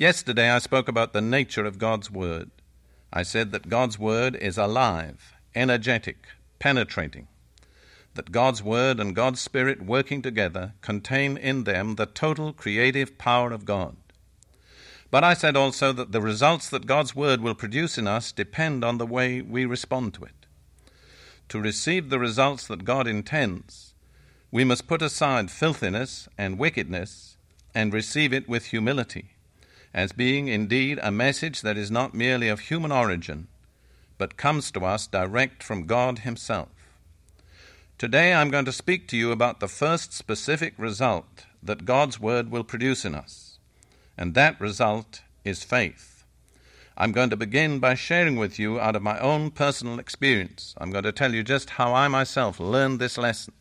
Yesterday I spoke about the nature of God's Word. I said that God's Word is alive, energetic, penetrating. That God's Word and God's Spirit working together contain in them the total creative power of God. But I said also that the results that God's Word will produce in us depend on the way we respond to it. To receive the results that God intends, we must put aside filthiness and wickedness and receive it with humility as being indeed a message that is not merely of human origin, but comes to us direct from God Himself. Today I'm going to speak to you about the first specific result that God's Word will produce in us, and that result is faith. I'm going to begin by sharing with you out of my own personal experience. I'm going to tell you just how I myself learned this lesson.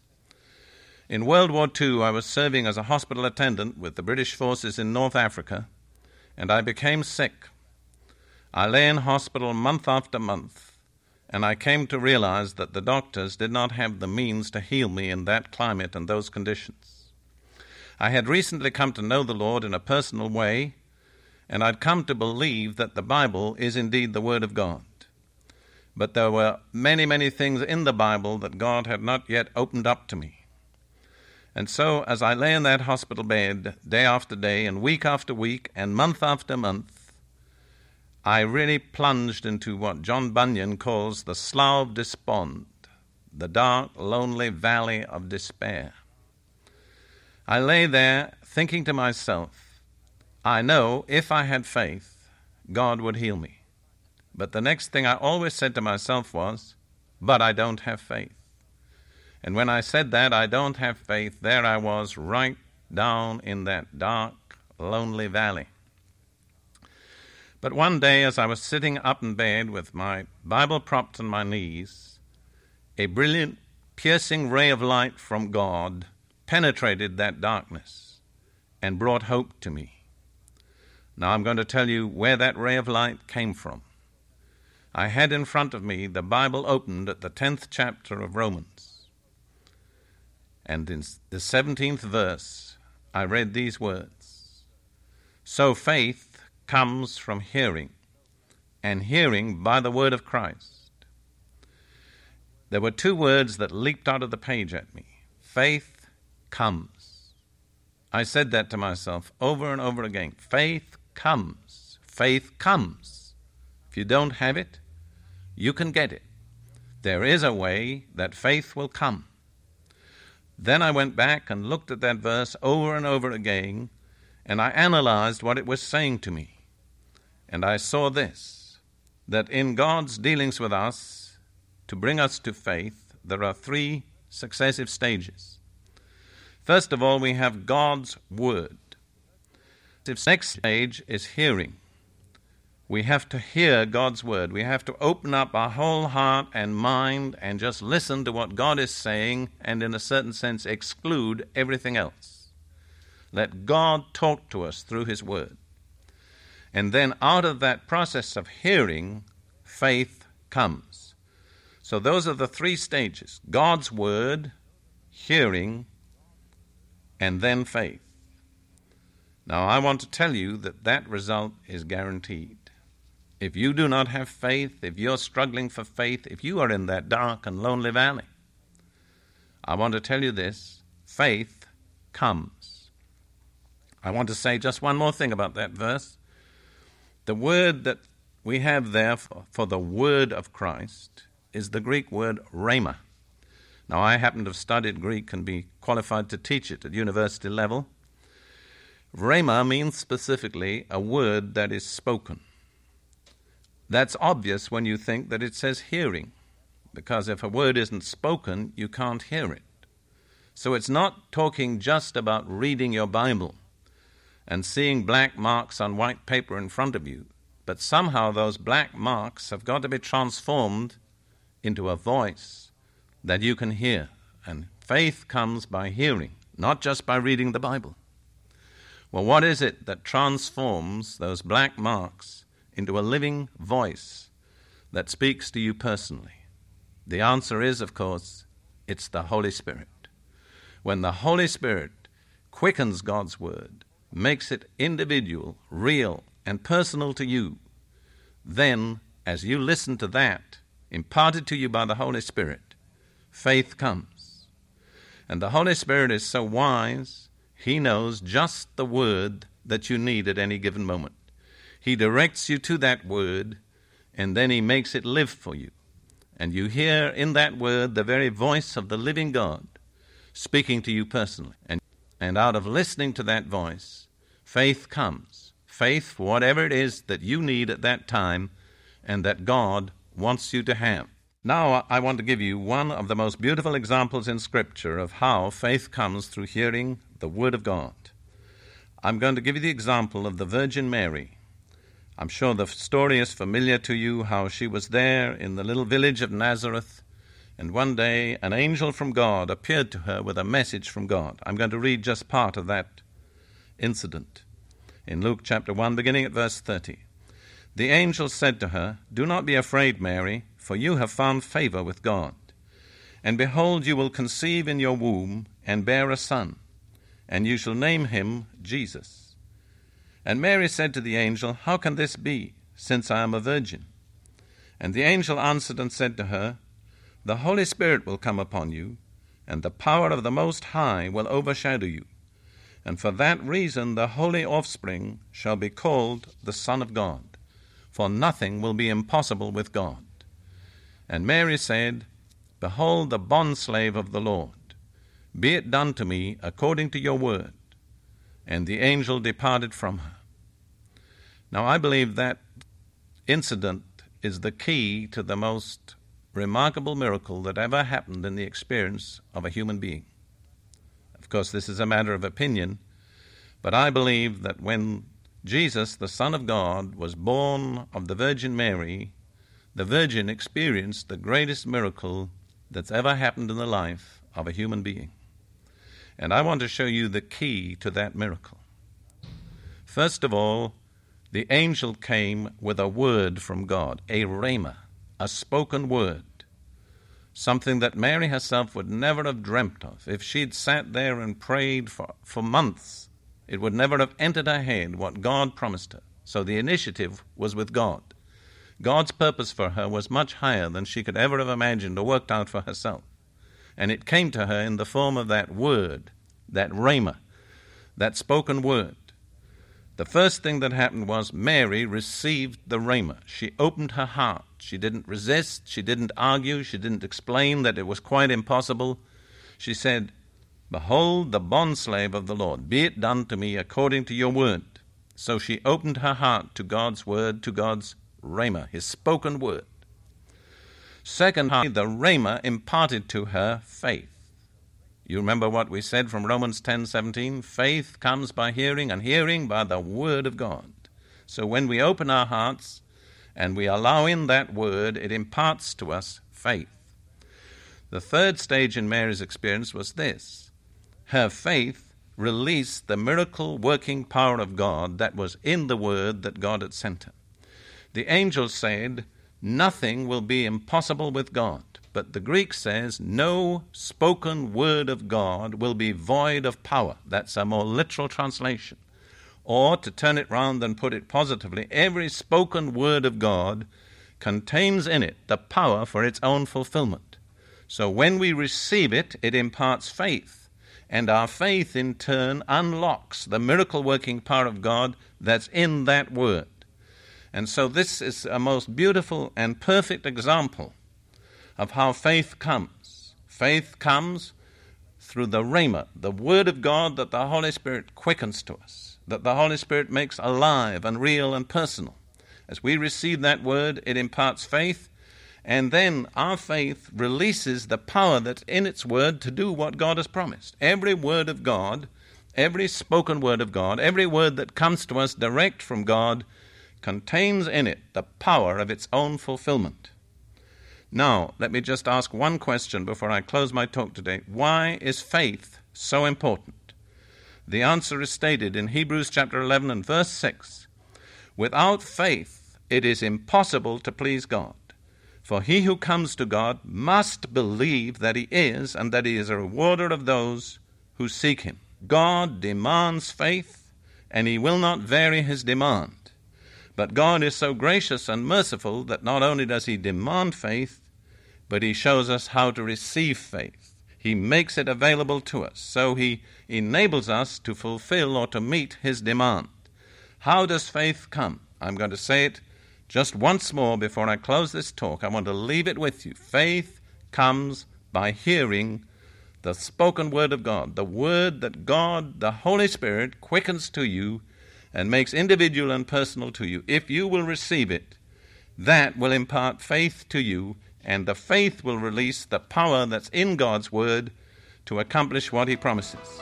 In World War II, I was serving as a hospital attendant with the British forces in North Africa and I became sick. I lay in hospital month after month, and I came to realize that the doctors did not have the means to heal me in that climate and those conditions. I had recently come to know the Lord in a personal way, and I'd come to believe that the Bible is indeed the Word of God. But there were many, many things in the Bible that God had not yet opened up to me. And so, as I lay in that hospital bed day after day, and week after week, and month after month, I really plunged into what John Bunyan calls the slough of despond, the dark, lonely valley of despair. I lay there thinking to myself, I know if I had faith, God would heal me. But the next thing I always said to myself was, But I don't have faith. And when I said that, I don't have faith, there I was right down in that dark, lonely valley. But one day, as I was sitting up in bed with my Bible propped on my knees, a brilliant, piercing ray of light from God penetrated that darkness and brought hope to me. Now I'm going to tell you where that ray of light came from. I had in front of me the Bible opened at the 10th chapter of Romans. And in the 17th verse, I read these words So faith comes from hearing, and hearing by the word of Christ. There were two words that leaped out of the page at me faith comes. I said that to myself over and over again. Faith comes. Faith comes. If you don't have it, you can get it. There is a way that faith will come. Then I went back and looked at that verse over and over again, and I analyzed what it was saying to me. And I saw this that in God's dealings with us, to bring us to faith, there are three successive stages. First of all, we have God's Word. The next stage is hearing we have to hear God's word. We have to open up our whole heart and mind and just listen to what God is saying and, in a certain sense, exclude everything else. Let God talk to us through His word. And then, out of that process of hearing, faith comes. So, those are the three stages God's word, hearing, and then faith. Now, I want to tell you that that result is guaranteed. If you do not have faith, if you're struggling for faith, if you are in that dark and lonely valley, I want to tell you this faith comes. I want to say just one more thing about that verse. The word that we have there for, for the word of Christ is the Greek word rhema. Now, I happen to have studied Greek and be qualified to teach it at university level. Rhema means specifically a word that is spoken. That's obvious when you think that it says hearing, because if a word isn't spoken, you can't hear it. So it's not talking just about reading your Bible and seeing black marks on white paper in front of you, but somehow those black marks have got to be transformed into a voice that you can hear. And faith comes by hearing, not just by reading the Bible. Well, what is it that transforms those black marks into a living voice that speaks to you personally? The answer is, of course, it's the Holy Spirit when the Holy Spirit quickens God's Word, makes it individual, real, and personal to you, then, as you listen to that, imparted to you by the Holy Spirit, faith comes. And the Holy Spirit is so wise, He knows just the word that you need at any given moment. He directs you to that word, and then He makes it live for you. And you hear in that word the very voice of the living God speaking to you personally. And, and out of listening to that voice, faith comes. Faith for whatever it is that you need at that time and that God wants you to have. Now, I want to give you one of the most beautiful examples in Scripture of how faith comes through hearing the Word of God. I'm going to give you the example of the Virgin Mary. I'm sure the story is familiar to you how she was there in the little village of Nazareth and one day, an angel from God appeared to her with a message from God. I'm going to read just part of that incident in Luke chapter 1, beginning at verse 30. The angel said to her, Do not be afraid, Mary, for you have found favor with God. And behold, you will conceive in your womb and bear a son, and you shall name him Jesus. And Mary said to the angel, How can this be, since I am a virgin? And the angel answered and said to her, the Holy Spirit will come upon you, and the power of the Most High will overshadow you. And for that reason the holy offspring shall be called the Son of God, for nothing will be impossible with God. And Mary said, Behold the bondslave of the Lord. Be it done to me according to your word. And the angel departed from her. Now, I believe that incident is the key to the most remarkable miracle that ever happened in the experience of a human being. Of course, this is a matter of opinion, but I believe that when Jesus, the Son of God, was born of the Virgin Mary, the Virgin experienced the greatest miracle that's ever happened in the life of a human being. And I want to show you the key to that miracle. First of all, the angel came with a word from God, a rhema a spoken word, something that Mary herself would never have dreamt of. If she'd sat there and prayed for, for months, it would never have entered her head what God promised her. So the initiative was with God. God's purpose for her was much higher than she could ever have imagined or worked out for herself. And it came to her in the form of that word, that rhema, that spoken word. The first thing that happened was Mary received the rhema. She opened her heart. She didn't resist. She didn't argue. She didn't explain that it was quite impossible. She said, Behold the bondslave of the Lord. Be it done to me according to your word. So she opened her heart to God's word, to God's rhema, his spoken word. Second, the rhema imparted to her faith. You remember what we said from Romans 10:17, faith comes by hearing and hearing by the word of God. So when we open our hearts and we allow in that word, it imparts to us faith. The third stage in Mary's experience was this. Her faith released the miracle working power of God that was in the word that God had sent her. The angel said, Nothing will be impossible with God. But the Greek says, no spoken word of God will be void of power. That's a more literal translation. Or, to turn it round and put it positively, every spoken word of God contains in it the power for its own fulfillment. So when we receive it, it imparts faith. And our faith, in turn, unlocks the miracle working power of God that's in that word. And so, this is a most beautiful and perfect example of how faith comes. Faith comes through the Rhema, the Word of God that the Holy Spirit quickens to us, that the Holy Spirit makes alive and real and personal. As we receive that Word, it imparts faith, And then our faith releases the power that's in its word to do what God has promised. Every word of God, every spoken word of God, every word that comes to us direct from God contains in it the power of its own fulfillment. Now, let me just ask one question before I close my talk today. Why is faith so important? The answer is stated in Hebrews chapter 11 and verse 6. Without faith, it is impossible to please God. For he who comes to God must believe that he is, and that he is a rewarder of those who seek him. God demands faith, and he will not vary his demand. But God is so gracious and merciful that not only does He demand faith, but He shows us how to receive faith. He makes it available to us, so He enables us to fulfill or to meet His demand. How does faith come? I'm going to say it just once more before I close this talk. I want to leave it with you. Faith comes by hearing the spoken word of God, the word that God, the Holy Spirit, quickens to you and makes individual and personal to you, if you will receive it, that will impart faith to you, and the faith will release the power that's in God's Word to accomplish what He promises.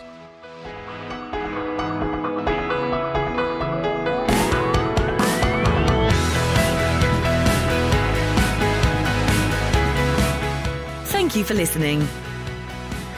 Thank you for listening.